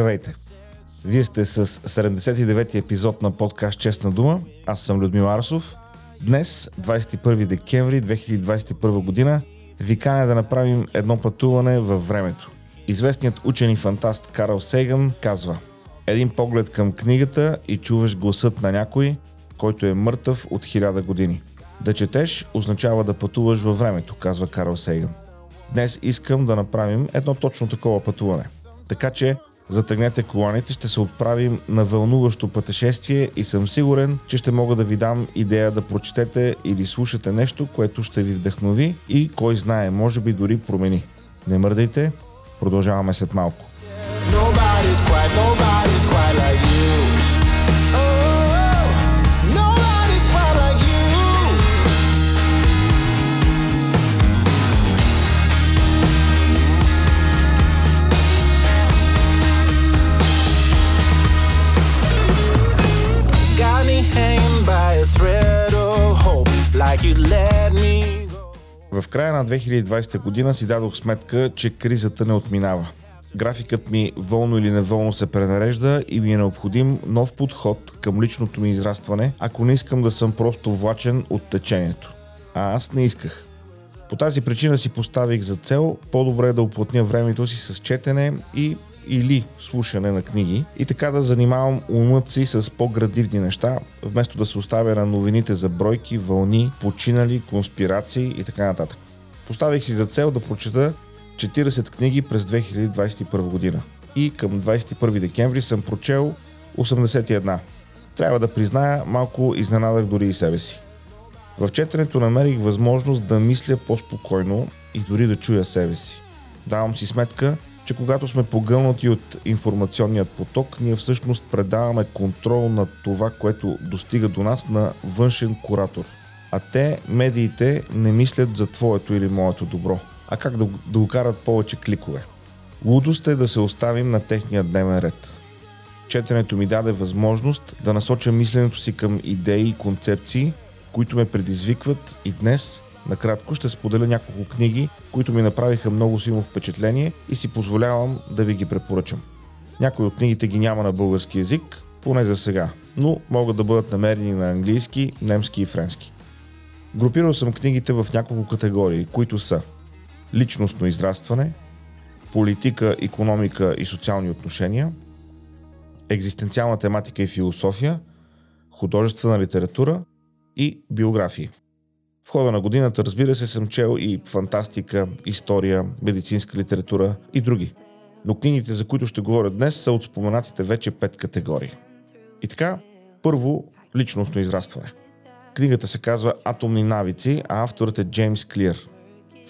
Здравейте! Вие сте с 79-ти епизод на подкаст Честна дума. Аз съм Людмил Арсов. Днес, 21 декември 2021 година, ви каня да направим едно пътуване във времето. Известният учен и фантаст Карл Сейган казва Един поглед към книгата и чуваш гласът на някой, който е мъртъв от хиляда години. Да четеш означава да пътуваш във времето, казва Карл Сейган. Днес искам да направим едно точно такова пътуване. Така че затъгнете коланите, ще се отправим на вълнуващо пътешествие и съм сигурен, че ще мога да ви дам идея да прочетете или слушате нещо, което ще ви вдъхнови и кой знае, може би дори промени. Не мърдайте, продължаваме след малко. Nobody's В края на 2020 година си дадох сметка, че кризата не отминава. Графикът ми волно или неволно се пренарежда и ми е необходим нов подход към личното ми израстване, ако не искам да съм просто влачен от течението. А аз не исках. По тази причина си поставих за цел по-добре да оплътня времето си с четене и или слушане на книги и така да занимавам умът си с по-градивни неща, вместо да се оставя на новините за бройки, вълни, починали, конспирации и така нататък. Поставих си за цел да прочета 40 книги през 2021 година. И към 21 декември съм прочел 81. Трябва да призная, малко изненадах дори и себе си. В четенето намерих възможност да мисля по-спокойно и дори да чуя себе си. Давам си сметка, че когато сме погълнати от информационният поток, ние всъщност предаваме контрол над това, което достига до нас на външен куратор. А те, медиите, не мислят за твоето или моето добро, а как да, да го карат повече кликове. Лудост е да се оставим на техния дневен ред. Четенето ми даде възможност да насоча мисленето си към идеи и концепции, които ме предизвикват и днес накратко ще споделя няколко книги, които ми направиха много силно впечатление и си позволявам да ви ги препоръчам. Някои от книгите ги няма на български язик, поне за сега, но могат да бъдат намерени на английски, немски и френски. Групирал съм книгите в няколко категории, които са личностно израстване, политика, економика и социални отношения, екзистенциална тематика и философия, художествена литература и биографии. В хода на годината, разбира се, съм чел и фантастика, история, медицинска литература и други. Но книгите, за които ще говоря днес, са от споменатите вече пет категории. И така, първо, личностно израстване. Книгата се казва Атомни навици, а авторът е Джеймс Клир.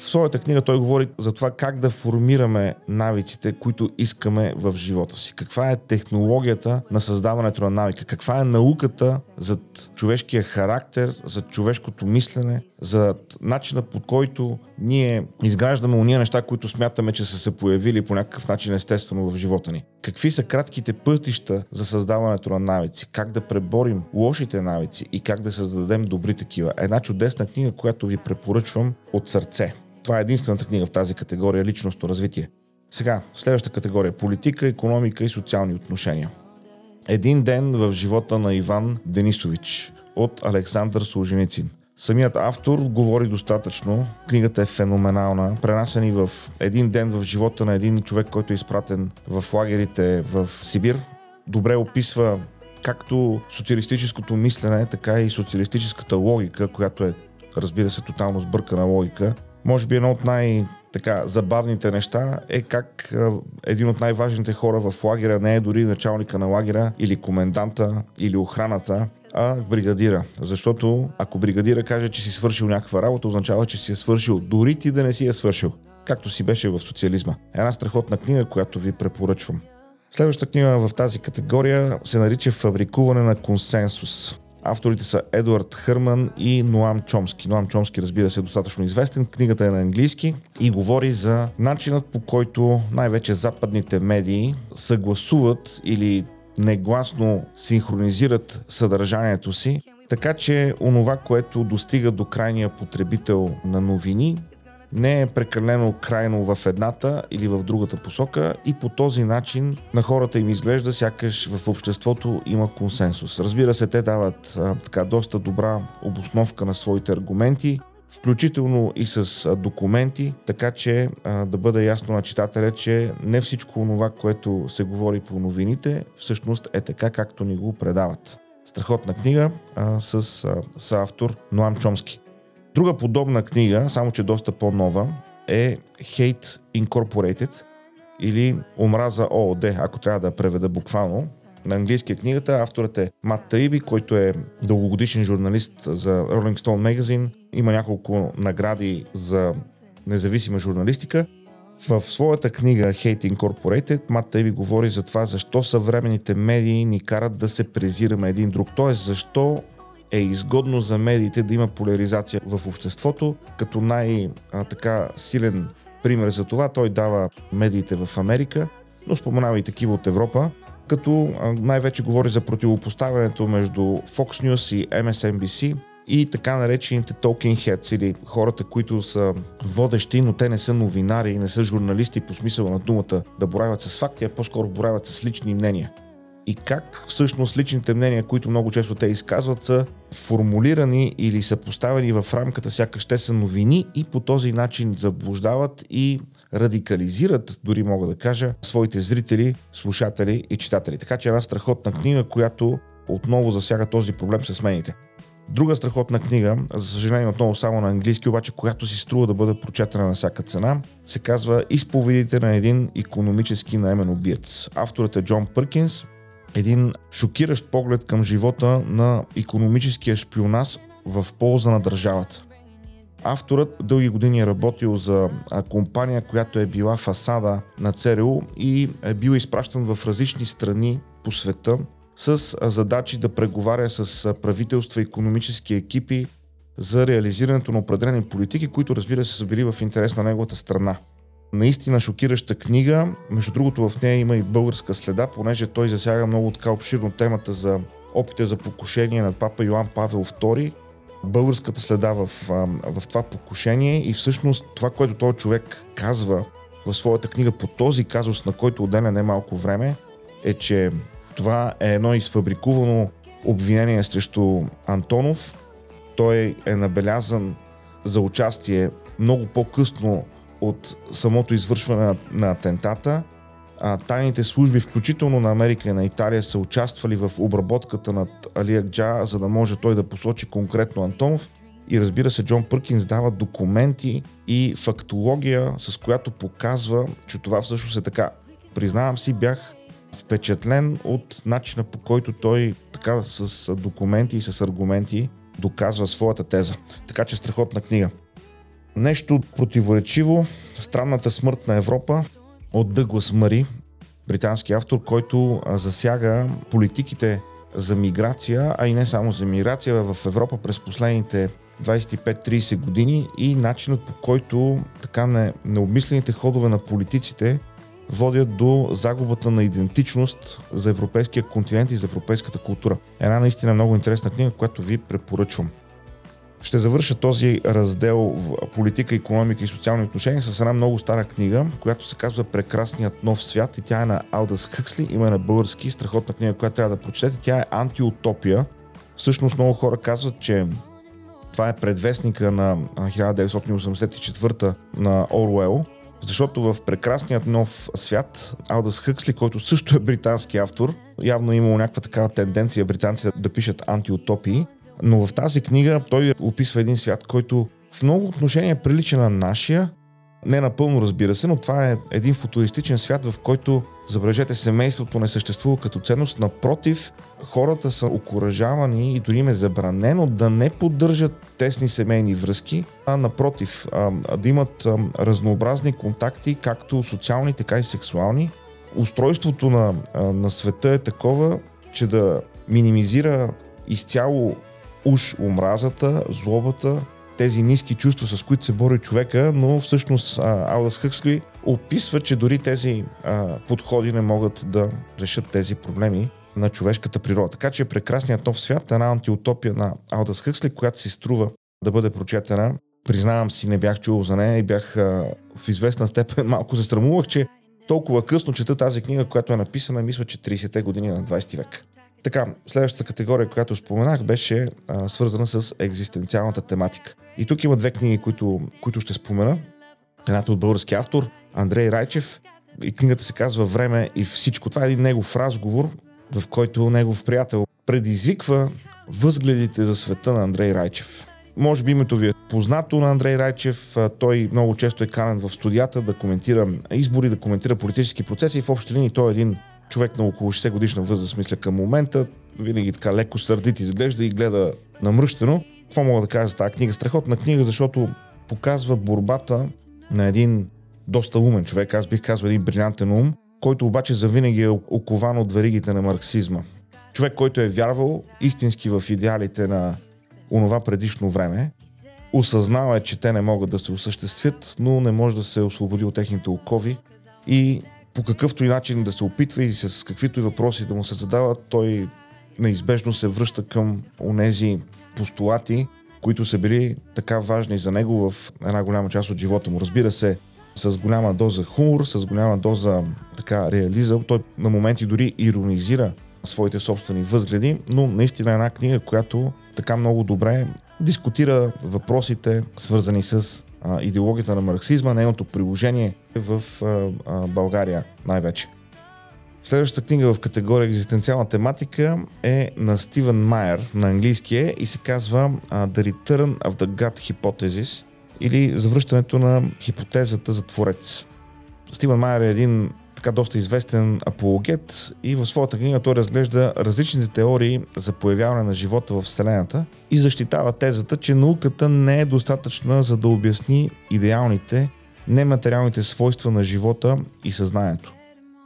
В своята книга той говори за това как да формираме навиците, които искаме в живота си. Каква е технологията на създаването на навика? Каква е науката за човешкия характер, за човешкото мислене, за начина по който ние изграждаме уния неща, които смятаме, че са се появили по някакъв начин естествено в живота ни. Какви са кратките пътища за създаването на навици? Как да преборим лошите навици и как да създадем добри такива? Една чудесна книга, която ви препоръчвам от сърце. Това е единствената книга в тази категория личностно развитие. Сега, следващата категория политика, економика и социални отношения. Един ден в живота на Иван Денисович от Александър Солженицин. Самият автор говори достатъчно, книгата е феноменална, пренася ни в един ден в живота на един човек, който е изпратен в лагерите в Сибир. Добре описва както социалистическото мислене, така и социалистическата логика, която е, разбира се, тотално сбъркана логика. Може би едно от най- така, забавните неща е как един от най-важните хора в лагера не е дори началника на лагера или коменданта или охраната, а бригадира. Защото ако бригадира каже, че си свършил някаква работа, означава, че си е свършил дори ти да не си е свършил. Както си беше в социализма. Една страхотна книга, която ви препоръчвам. Следващата книга в тази категория се нарича Фабрикуване на консенсус. Авторите са Едуард Хърман и Ноам Чомски. Ноам Чомски, разбира се, е достатъчно известен. Книгата е на английски и говори за начинът по който най-вече западните медии съгласуват или негласно синхронизират съдържанието си, така че онова, което достига до крайния потребител на новини, не е прекалено крайно в едната или в другата посока и по този начин на хората им изглежда сякаш в обществото има консенсус. Разбира се, те дават а, така доста добра обосновка на своите аргументи, включително и с документи, така че а, да бъде ясно на читателя, че не всичко това, което се говори по новините, всъщност е така, както ни го предават. Страхотна книга а, с, а, с автор Ноам Чомски. Друга подобна книга, само че доста по-нова, е Hate Incorporated или Омраза ООД, ако трябва да преведа буквално. На английски е книгата авторът е Мат Таиби, който е дългогодишен журналист за Rolling Stone Magazine. Има няколко награди за независима журналистика. В своята книга Hate Incorporated Мат Таиби говори за това защо съвременните медии ни карат да се презираме един друг. Т.е. защо е изгодно за медиите да има поляризация в обществото, като най-така силен пример за това той дава медиите в Америка, но споменава и такива от Европа, като най-вече говори за противопоставянето между Fox News и MSNBC и така наречените talking heads или хората, които са водещи, но те не са новинари и не са журналисти по смисъла на думата да боравят с факти, а по-скоро боравят с лични мнения и как всъщност личните мнения, които много често те изказват, са формулирани или са поставени в рамката, сякаш те са новини и по този начин заблуждават и радикализират, дори мога да кажа, своите зрители, слушатели и читатели. Така че една страхотна книга, която отново засяга този проблем с мените. Друга страхотна книга, за съжаление отново само на английски, обаче която си струва да бъде прочетена на всяка цена, се казва Изповедите на един економически наемен убиец. Авторът е Джон Пъркинс, един шокиращ поглед към живота на економическия шпионаж в полза на държавата. Авторът дълги години е работил за компания, която е била фасада на ЦРУ и е бил изпращан в различни страни по света с задачи да преговаря с правителства и економически екипи за реализирането на определени политики, които разбира се са били в интерес на неговата страна наистина шокираща книга. Между другото в нея има и българска следа, понеже той засяга много така обширно темата за опите за покушение над папа Йоан Павел II, българската следа в, в това покушение и всъщност това, което този човек казва в своята книга по този казус, на който отделя не малко време, е, че това е едно изфабрикувано обвинение срещу Антонов. Той е набелязан за участие много по-късно от самото извършване на, на атентата. А, тайните служби, включително на Америка и на Италия, са участвали в обработката над Алия Джа, за да може той да посочи конкретно Антонов. И разбира се, Джон Пъркинс дава документи и фактология, с която показва, че това всъщност е така. Признавам си, бях впечатлен от начина по който той така с документи и с аргументи доказва своята теза. Така че страхотна книга. Нещо противоречиво, Странната смърт на Европа от Дъглас Мари, британски автор, който засяга политиките за миграция, а и не само за миграция в Европа през последните 25-30 години и начинът по който така не, необмислените ходове на политиците водят до загубата на идентичност за европейския континент и за европейската култура. Една наистина много интересна книга, която ви препоръчвам. Ще завърша този раздел в политика, економика и социални отношения с една много стара книга, която се казва Прекрасният нов свят и тя е на Алдас Хъксли, има на български, страхотна книга, която трябва да прочетете. Тя е антиутопия. Всъщност много хора казват, че това е предвестника на 1984 на Оруел, защото в прекрасният нов свят Алдас Хъксли, който също е британски автор, явно е имал някаква такава тенденция британците да пишат антиутопии, но в тази книга той описва един свят, който в много отношения прилича на нашия, не напълно разбира се, но това е един футуристичен свят, в който, забележете, семейството не съществува като ценност. Напротив, хората са окоръжавани и дори им е забранено да не поддържат тесни семейни връзки, а напротив, да имат разнообразни контакти, както социални, така и сексуални. Устройството на, на света е такова, че да минимизира изцяло уж омразата, злобата, тези ниски чувства, с които се бори човека, но всъщност Алдас Хъксли описва, че дори тези а, подходи не могат да решат тези проблеми на човешката природа. Така че прекрасният нов свят е една антиутопия на Алдас Хъксли, която си струва да бъде прочетена Признавам си, не бях чул за нея и бях а, в известна степен малко се срамувах, че толкова късно чета тази книга, която е написана, мисля, че 30-те години на 20 век. Така, следващата категория, която споменах, беше а, свързана с екзистенциалната тематика. И тук има две книги, които, които ще спомена. Едната от български автор, Андрей Райчев. И книгата се казва Време и всичко. Това е един негов разговор, в който негов приятел предизвиква възгледите за света на Андрей Райчев. Може би името ви е познато на Андрей Райчев. Той много често е канен в студията да коментира избори, да коментира политически процеси и в общи линии той е един човек на около 60 годишна възраст, мисля към момента. Винаги така леко сърдит изглежда и гледа намръщено. Какво мога да кажа за тази книга? Страхотна книга, защото показва борбата на един доста умен човек, аз бих казал един брилянтен ум, който обаче завинаги е окован от веригите на марксизма. Човек, който е вярвал истински в идеалите на онова предишно време, осъзнава е, че те не могат да се осъществят, но не може да се освободи от техните окови и по какъвто и начин да се опитва и с каквито и въпроси да му се задават, той неизбежно се връща към онези постулати, които са били така важни за него в една голяма част от живота му. Разбира се, с голяма доза хумор, с голяма доза така реализъм. Той на моменти дори иронизира своите собствени възгледи, но наистина е една книга, която така много добре дискутира въпросите, свързани с а, идеологията на марксизма, нейното приложение в а, а, България най-вече. Следващата книга в категория екзистенциална тематика е на Стивен Майер на английски е и се казва The Return of the God Hypothesis или завръщането на хипотезата за творец. Стивен Майер е един така доста известен апологет и в своята книга той разглежда различните теории за появяване на живота в Вселената и защитава тезата, че науката не е достатъчна за да обясни идеалните, нематериалните свойства на живота и съзнанието.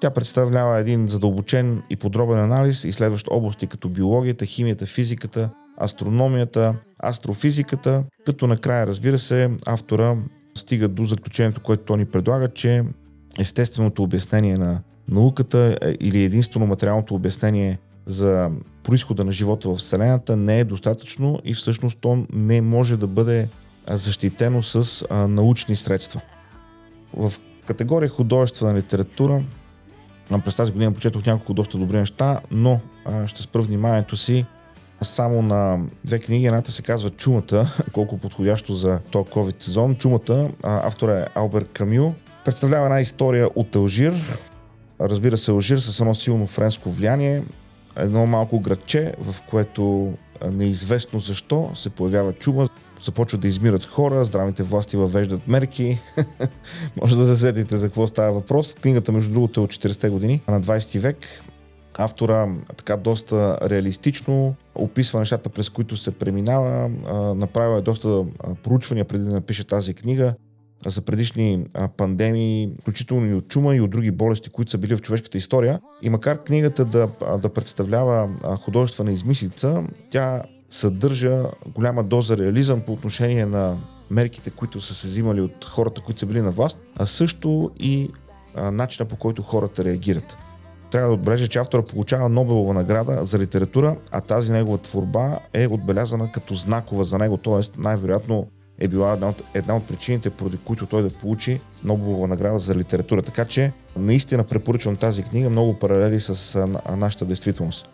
Тя представлява един задълбочен и подробен анализ, изследващ области като биологията, химията, физиката, астрономията, астрофизиката, като накрая, разбира се, автора стига до заключението, което той ни предлага, че естественото обяснение на науката е, или единствено материалното обяснение за происхода на живота в Вселената не е достатъчно и всъщност то не може да бъде защитено с научни средства. В категория художествена литература през тази година почетох няколко доста добри неща, но ще спра вниманието си само на две книги. Едната се казва Чумата, колко подходящо за този COVID сезон. Чумата, автора е Албер Камю, представлява една история от Алжир. Разбира се, Алжир с едно силно френско влияние. Едно малко градче, в което неизвестно защо се появява чума, започват да измират хора, здравните власти въвеждат мерки. Може да засетите за какво става въпрос. Книгата, между другото, е от 40-те години на 20 век. Автора така доста реалистично описва нещата, през които се преминава. Направил е доста проучвания преди да напише тази книга за предишни пандемии, включително и от чума и от други болести, които са били в човешката история. И макар книгата да, да представлява художествена измислица, тя съдържа голяма доза реализъм по отношение на мерките, които са се взимали от хората, които са били на власт, а също и начина по който хората реагират. Трябва да отбележа, че автора получава Нобелова награда за литература, а тази негова творба е отбелязана като знакова за него, т.е. най-вероятно е била една от, една от причините, поради които той да получи Нобелова награда за литература. Така че наистина препоръчвам тази книга, много паралели с а, нашата действителност.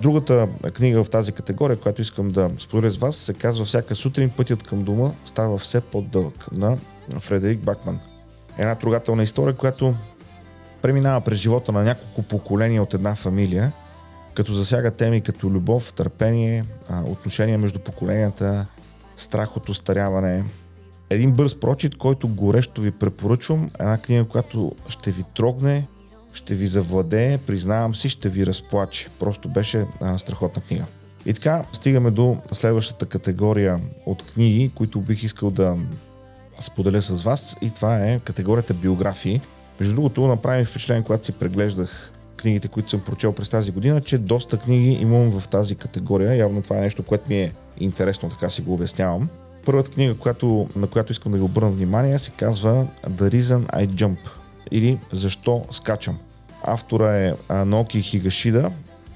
Другата книга в тази категория, която искам да споделя с вас, се казва Всяка сутрин пътят към дома става все по-дълъг на Фредерик Бакман. Една трогателна история, която преминава през живота на няколко поколения от една фамилия, като засяга теми като любов, търпение, отношения между поколенията, страх от остаряване. Един бърз прочит, който горещо ви препоръчвам. Една книга, която ще ви трогне, ще ви завладее, признавам си, ще ви разплаче. Просто беше а, страхотна книга. И така стигаме до следващата категория от книги, които бих искал да споделя с вас и това е категорията биографии. Между другото, направи впечатление, когато си преглеждах книгите, които съм прочел през тази година, че доста книги имам в тази категория. Явно това е нещо, което ми е интересно, така си го обяснявам. Първата книга, която, на която искам да ви обърна внимание, се казва The Reason I Jump или Защо скачам. Автора е Наоки Хигашида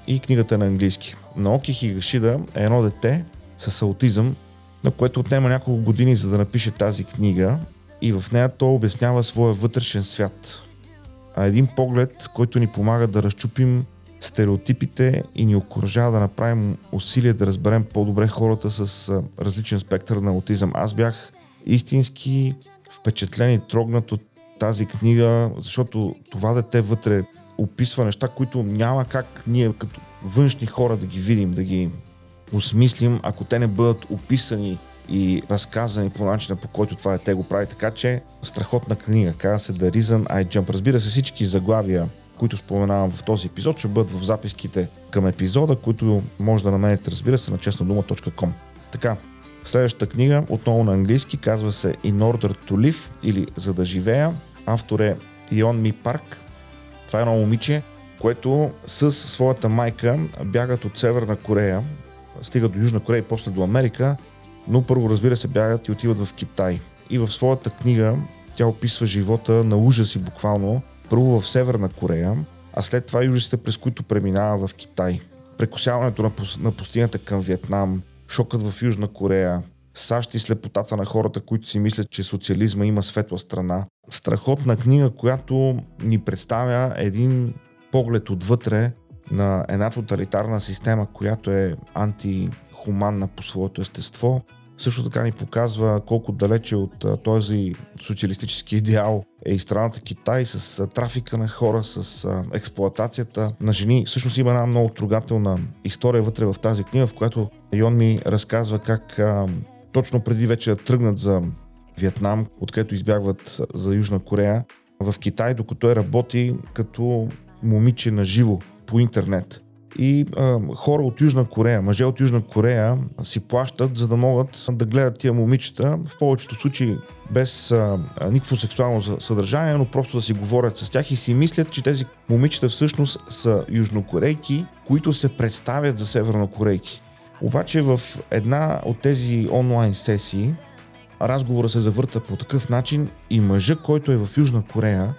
и книгата е на английски. Наоки Хигашида е едно дете с аутизъм, на което отнема няколко години за да напише тази книга и в нея той обяснява своя вътрешен свят. А един поглед, който ни помага да разчупим стереотипите и ни окоръжава да направим усилия да разберем по-добре хората с различен спектър на аутизъм. Аз бях истински впечатлен и трогнат от тази книга, защото това дете вътре описва неща, които няма как ние като външни хора да ги видим, да ги осмислим, ако те не бъдат описани и разказани по начина по който това дете го прави. Така че страхотна книга, казва се The Reason I Jump. Разбира се, всички заглавия, които споменавам в този епизод, ще бъдат в записките към епизода, които може да намерите, разбира се, на честнодума.com. Така, следващата книга, отново на английски, казва се In Order to Live или За да живея. Автор е Ион Ми Парк. Това е едно момиче, което с своята майка бягат от Северна Корея, стигат до Южна Корея и после до Америка, но първо разбира се бягат и отиват в Китай. И в своята книга тя описва живота на ужаси буквално, първо в Северна Корея, а след това и ужасите, през които преминава в Китай. Прекосяването на, на пустинята към Виетнам, шокът в Южна Корея, САЩ и слепотата на хората, които си мислят, че социализма има светла страна. Страхотна книга, която ни представя един поглед отвътре на една тоталитарна система, която е антихуманна по своето естество. Също така ни показва колко далече от този социалистически идеал е и страната Китай с трафика на хора, с експлоатацията на жени. Всъщност има една много трогателна история вътре в тази книга, в която Йон ми разказва как точно преди вече да тръгнат за Виетнам, откъдето избягват за Южна Корея, в Китай, докато е работи като момиче на живо по интернет. И а, хора от Южна Корея, мъже от Южна Корея си плащат, за да могат да гледат тия момичета, в повечето случаи без а, никакво сексуално съдържание, но просто да си говорят с тях и си мислят, че тези момичета всъщност са южнокорейки, които се представят за севернокорейки. Обаче в една от тези онлайн сесии разговора се завърта по такъв начин и мъжа, който е в Южна Корея,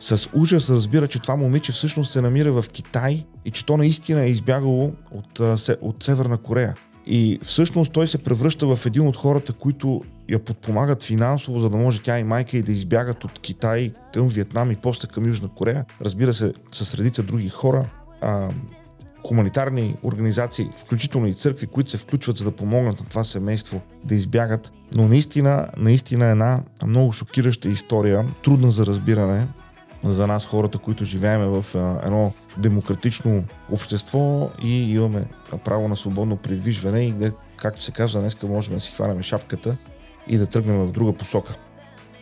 с ужас разбира, че това момиче всъщност се намира в Китай и че то наистина е избягало от, от Северна Корея. И всъщност той се превръща в един от хората, които я подпомагат финансово, за да може тя и майка и да избягат от Китай към Виетнам и после към Южна Корея. Разбира се, с редица други хора. А, хуманитарни организации, включително и църкви, които се включват за да помогнат на това семейство да избягат. Но наистина, наистина една много шокираща история, трудна за разбиране, за нас хората, които живеем в едно демократично общество и имаме право на свободно придвижване и както се казва, днес можем да си хванем шапката и да тръгнем в друга посока.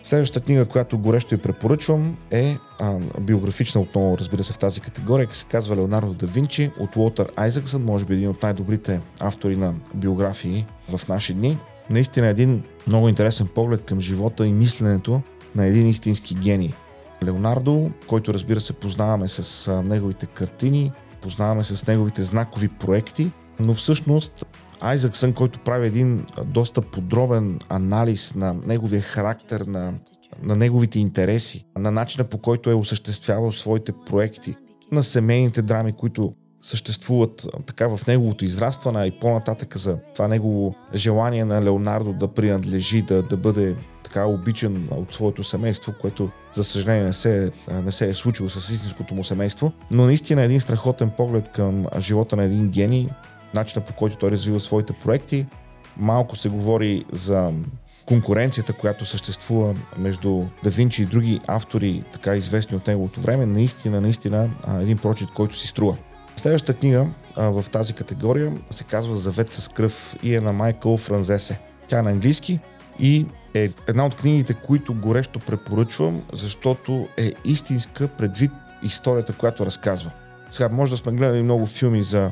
Следващата книга, която горещо ви препоръчвам е а, биографична отново, разбира се, в тази категория, се казва Леонардо да Винчи от Уолтер Айзаксън, може би един от най-добрите автори на биографии в наши дни. Наистина един много интересен поглед към живота и мисленето на един истински гений. Леонардо, който разбира се познаваме с неговите картини, познаваме с неговите знакови проекти, но всъщност Айзаксън, който прави един доста подробен анализ на неговия характер, на, на неговите интереси, на начина по който е осъществявал своите проекти, на семейните драми, които съществуват така в неговото израстване, и по-нататък за това негово желание на Леонардо да принадлежи, да, да бъде така обичан от своето семейство, което за съжаление не се, не се е случило с истинското му семейство, но наистина един страхотен поглед към живота на един гений, начина по който той развива своите проекти. Малко се говори за конкуренцията, която съществува между Да Винчи и други автори, така известни от неговото време, наистина, наистина един прочит, който си струва. Следващата книга в тази категория се казва Завет с кръв и е на Майкъл Франзесе. Тя е на английски и е една от книгите, които горещо препоръчвам, защото е истинска предвид историята, която разказва. Сега може да сме гледали много филми за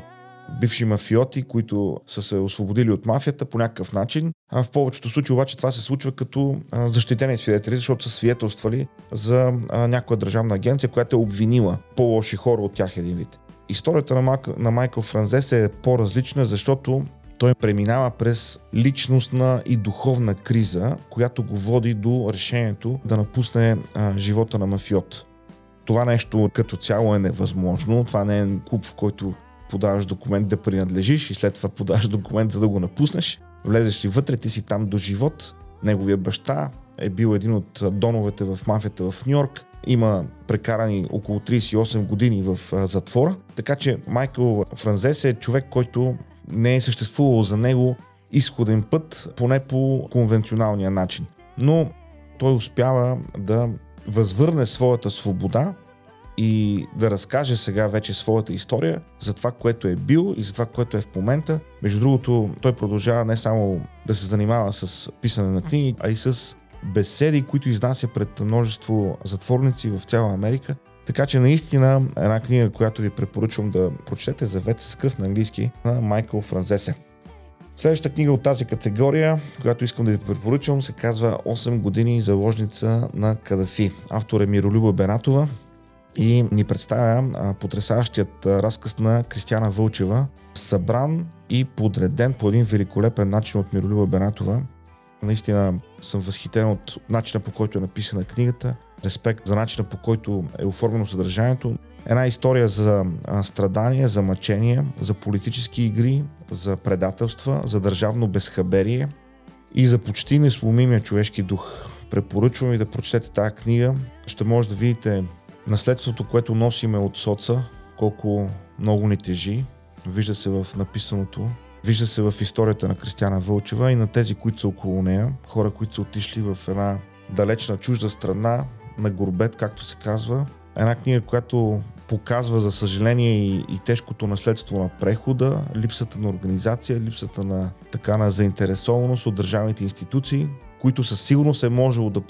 бивши мафиоти, които са се освободили от мафията по някакъв начин. А в повечето случаи обаче това се случва като защитени свидетели, защото са свидетелствали за някоя държавна агенция, която е обвинила по-лоши хора от тях един вид. Историята на, Майк, на Майкъл Франзес е по-различна, защото той преминава през личностна и духовна криза, която го води до решението да напусне а, живота на мафиот. Това нещо като цяло е невъзможно. Това не е клуб, в който подаваш документ да принадлежиш и след това подаваш документ за да го напуснеш. Влезеш ли вътре, ти си там до живот. Неговия баща е бил един от доновете в мафията в Нью Йорк. Има прекарани около 38 години в затвора. Така че Майкъл Франзес е човек, който не е съществувал за него изходен път, поне по конвенционалния начин. Но той успява да възвърне своята свобода и да разкаже сега вече своята история за това, което е бил и за това, което е в момента. Между другото, той продължава не само да се занимава с писане на книги, а и с беседи, които изнася пред множество затворници в цяла Америка. Така че наистина една книга, която ви препоръчвам да прочетете, Завете с кръв на английски на Майкъл Франзесе. Следващата книга от тази категория, която искам да ви препоръчвам, се казва 8 години заложница на Кадафи. Автор е Миролюба Бенатова и ни представя потрясаващият разказ на Кристияна Вълчева, събран и подреден по един великолепен начин от Миролюба Бенатова. Наистина съм възхитен от начина по който е написана книгата, респект за начина по който е оформено съдържанието. Една история за страдания, за мъчения, за политически игри, за предателства, за държавно безхаберие и за почти несломимия човешки дух. Препоръчвам ви да прочетете тази книга. Ще може да видите наследството, което носиме от соца, колко много ни тежи. Вижда се в написаното. Вижда се в историята на Кристияна Вълчева и на тези, които са около нея. Хора, които са отишли в една далечна чужда страна, на горбет, както се казва. Една книга, която показва, за съжаление, и, и тежкото наследство на прехода, липсата на организация, липсата на така на заинтересованост от държавните институции, които със сигурност е можело да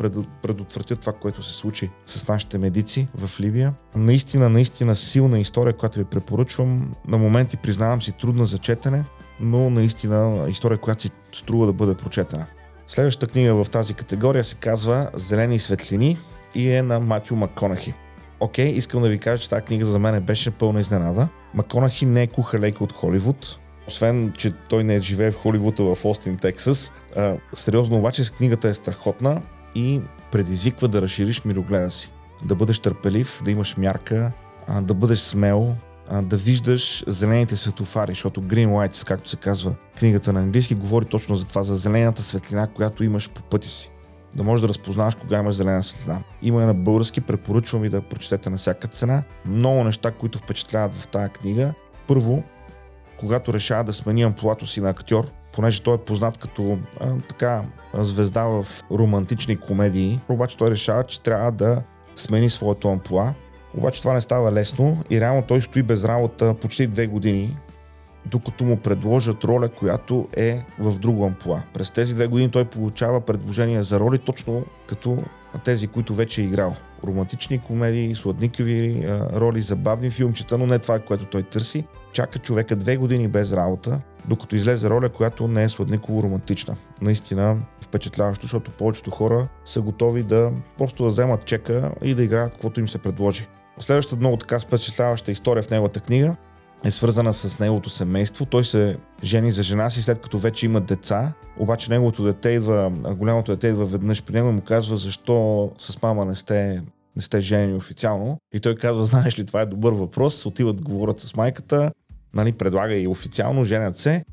предотвратят това, което се случи с нашите медици в Либия. Наистина, наистина силна история, която ви препоръчвам. На моменти, признавам си, трудна за четене, но наистина история, която си струва да бъде прочетена. Следващата книга в тази категория се казва Зелени светлини и е на Матю Макконахи. Окей, okay, искам да ви кажа, че тази книга за мен беше пълна изненада. Макконахи не е кухалейка от Холивуд. Освен, че той не живее в Холивуд, а в Остин, Тексас. А, сериозно обаче, книгата е страхотна и предизвиква да разшириш мирогледа си. Да бъдеш търпелив, да имаш мярка, а, да бъдеш смел, а, да виждаш зелените светофари, защото Green Lights, както се казва книгата на английски, говори точно за това, за зелената светлина, която имаш по пътя си да можеш да разпознаваш кога има зелена светлина. Има и на български, препоръчвам ви да прочетете на всяка цена. Много неща, които впечатляват в тази книга. Първо, когато решава да смени амплуато си на актьор, понеже той е познат като а, така звезда в романтични комедии, обаче той решава, че трябва да смени своето амплуа. Обаче това не става лесно и реално той стои без работа почти две години, докато му предложат роля, която е в друго амплуа. През тези две години той получава предложения за роли точно като тези, които вече е играл. Романтични комедии, сладникави роли, забавни филмчета, но не това, което той търси. Чака човека две години без работа, докато излезе роля, която не е сладниково романтична. Наистина впечатляващо, защото повечето хора са готови да просто да вземат чека и да играят каквото им се предложи. Следващата много така впечатляваща история в неговата книга е свързана с неговото семейство. Той се жени за жена си след като вече има деца, обаче неговото дете идва, голямото дете идва веднъж при него и му казва защо с мама не сте не сте жени официално. И той казва, знаеш ли, това е добър въпрос. Отиват, говорят с майката, нали, предлага и официално, женят се.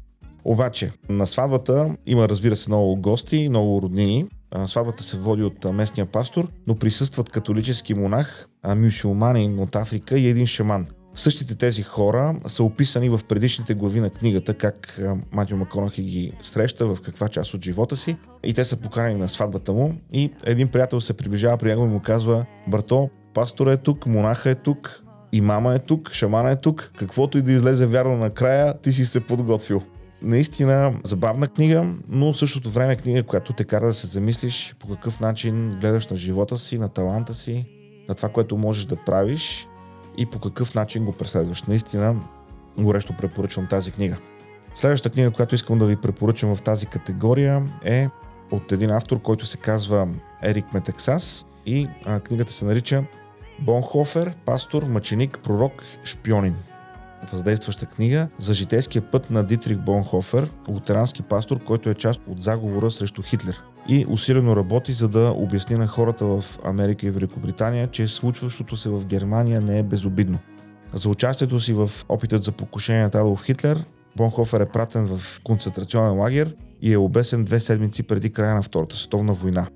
Обаче, на сватбата има, разбира се, много гости, много роднини. Сватбата се води от местния пастор, но присъстват католически монах, мюсюлманин от Африка и един шаман. Същите тези хора са описани в предишните глави на книгата, как Матио Маконахи ги среща, в каква част от живота си. И те са поканени на сватбата му. И един приятел се приближава при него и му казва, брато, пастор е тук, монаха е тук, и мама е тук, шамана е тук, каквото и да излезе вярно накрая, ти си се подготвил. Наистина забавна книга, но в същото време книга, която те кара да се замислиш по какъв начин гледаш на живота си, на таланта си, на това, което можеш да правиш и по какъв начин го преследваш. Наистина, горещо препоръчвам тази книга. Следващата книга, която искам да ви препоръчам в тази категория е от един автор, който се казва Ерик Метексас и а, книгата се нарича Бонхофер, пастор, мъченик, пророк, шпионин. Въздействаща книга за житейския път на Дитрих Бонхофер, лутерански пастор, който е част от заговора срещу Хитлер и усилено работи, за да обясни на хората в Америка и Великобритания, че случващото се в Германия не е безобидно. За участието си в опитът за покушение на Адолф Хитлер, Бонхофер е пратен в концентрационен лагер и е обесен две седмици преди края на Втората световна война.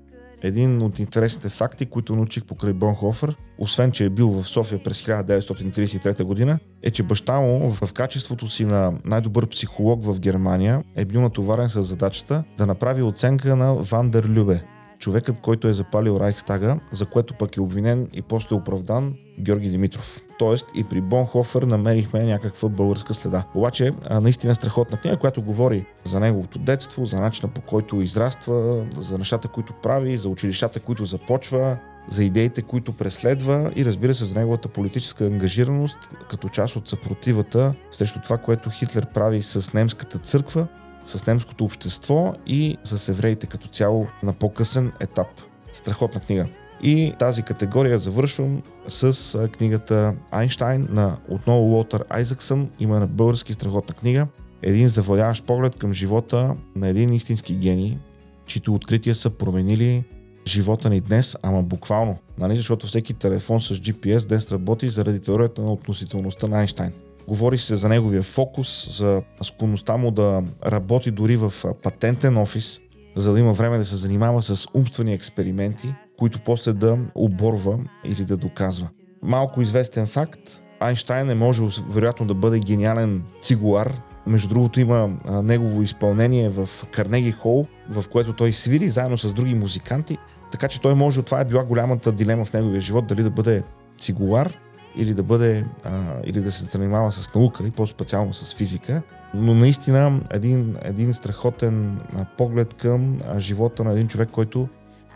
Един от интересните факти, които научих покрай Бонхофер, освен че е бил в София през 1933 година, е, че баща му в качеството си на най-добър психолог в Германия е бил натоварен с задачата да направи оценка на Вандер Любе, човекът, който е запалил Райхстага, за което пък е обвинен и после оправдан Георги Димитров. Тоест и при Бонхофер намерихме някаква българска следа. Обаче наистина страхотна книга, която говори за неговото детство, за начина по който израства, за нещата, които прави, за училищата, които започва, за идеите, които преследва и разбира се за неговата политическа ангажираност като част от съпротивата срещу това, което Хитлер прави с немската църква с немското общество и с евреите като цяло на по-късен етап. Страхотна книга. И тази категория завършвам с книгата Айнштайн на отново Уолтър Айзаксън. Има на български страхотна книга. Един завладяващ поглед към живота на един истински гений, чието открития са променили живота ни днес, ама буквално. Нали? Защото всеки телефон с GPS днес работи заради теорията на относителността на Айнштайн. Говори се за неговия фокус, за склонността му да работи дори в патентен офис, за да има време да се занимава с умствени експерименти, които после да оборва или да доказва. Малко известен факт, Айнштайн е можел вероятно да бъде гениален цигуар. Между другото има негово изпълнение в Карнеги Хол, в което той свири заедно с други музиканти. Така че той може, това е била голямата дилема в неговия живот, дали да бъде цигуар или да бъде, а, или да се занимава с наука и по-специално с физика, но наистина един, един страхотен а, поглед към а, живота на един човек, който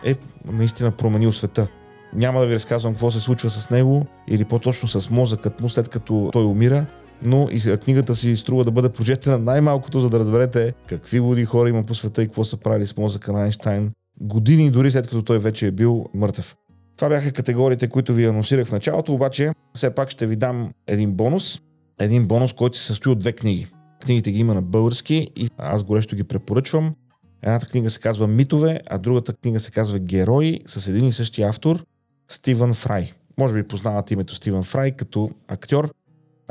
е наистина променил света. Няма да ви разказвам какво се случва с него или по-точно с мозъкът му след като той умира, но и книгата си струва да бъде прочетена най-малкото, за да разберете какви води хора има по света и какво са правили с мозъка на Айнштайн години дори след като той вече е бил мъртъв. Това бяха категориите, които ви анонсирах в началото, обаче все пак ще ви дам един бонус. Един бонус, който се състои от две книги. Книгите ги има на български и аз горещо ги препоръчвам. Едната книга се казва Митове, а другата книга се казва Герои с един и същи автор Стивън Фрай. Може би познават името Стивън Фрай като актьор,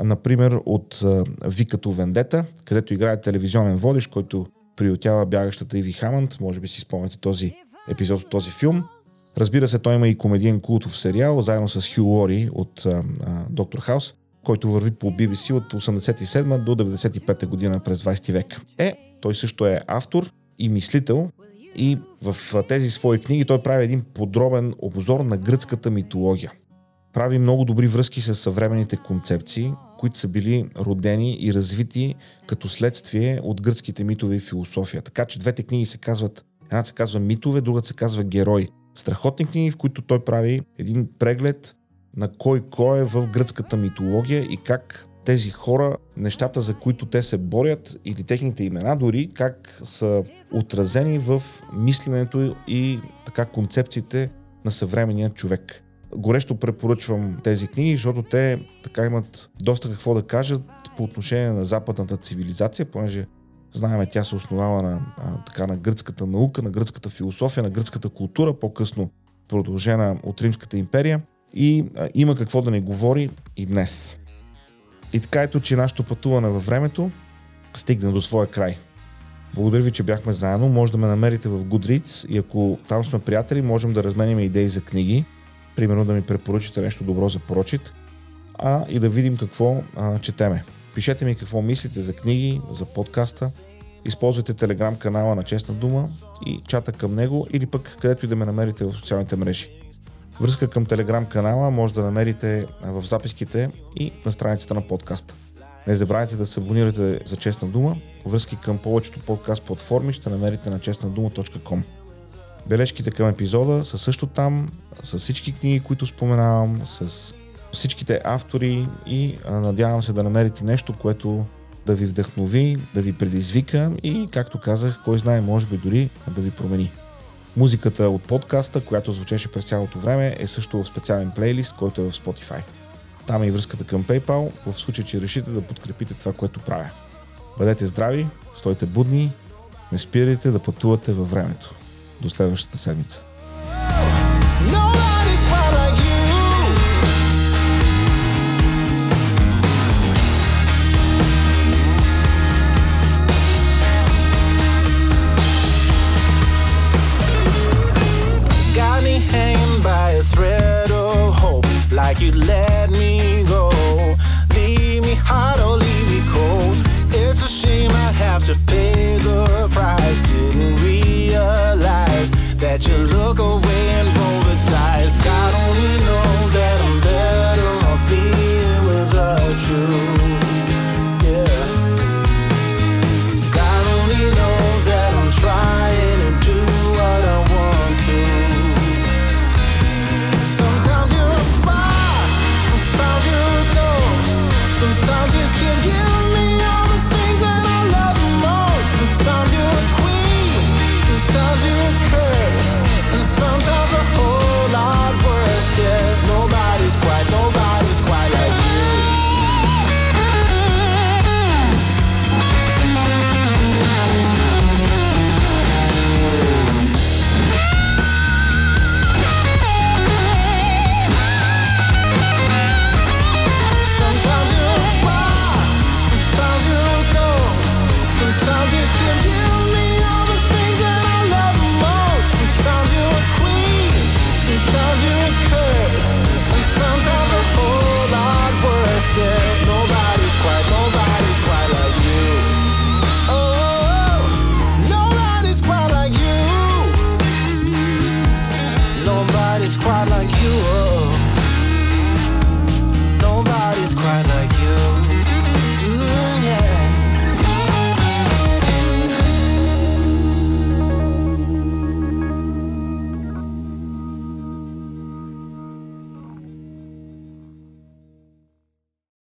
например от Ви като Вендета, където играе телевизионен водещ, който приютява бягащата Иви Хамънд. Може би си спомняте този епизод от този филм. Разбира се, той има и комедиен култов сериал, заедно с Хю Лори от Доктор Хаус, който върви по BBC от 87 до 95 година през 20 век. Е, той също е автор и мислител и в тези свои книги той прави един подробен обзор на гръцката митология. Прави много добри връзки с съвременните концепции, които са били родени и развити като следствие от гръцките митове и философия. Така че двете книги се казват, едната се казва митове, другата се казва герой страхотни книги, в които той прави един преглед на кой кой е в гръцката митология и как тези хора, нещата за които те се борят или техните имена дори, как са отразени в мисленето и така концепциите на съвременния човек. Горещо препоръчвам тези книги, защото те така имат доста какво да кажат по отношение на западната цивилизация, понеже Знаеме, тя се основава на, така, на гръцката наука, на гръцката философия, на гръцката култура, по-късно продължена от Римската империя и а, има какво да ни говори и днес. И така ето, че нашето пътуване във времето стигна до своя край. Благодаря ви, че бяхме заедно. Може да ме намерите в Goodreads и ако там сме приятели, можем да разменим идеи за книги. Примерно да ми препоръчате нещо добро за прочит, а и да видим какво а, четеме. Пишете ми какво мислите за книги, за подкаста. Използвайте телеграм канала на Честна дума и чата към него или пък където и да ме намерите в социалните мрежи. Връзка към телеграм канала може да намерите в записките и на страницата на подкаста. Не забравяйте да се абонирате за Честна дума. Връзки към повечето подкаст платформи ще намерите на честнадума.com. Бележките към епизода са също там, с всички книги, които споменавам, с всичките автори и надявам се да намерите нещо, което да ви вдъхнови, да ви предизвика и, както казах, кой знае, може би дори да ви промени. Музиката от подкаста, която звучеше през цялото време, е също в специален плейлист, който е в Spotify. Там е и връзката към PayPal, в случай, че решите да подкрепите това, което правя. Бъдете здрави, стойте будни, не спирайте да пътувате във времето. До следващата седмица.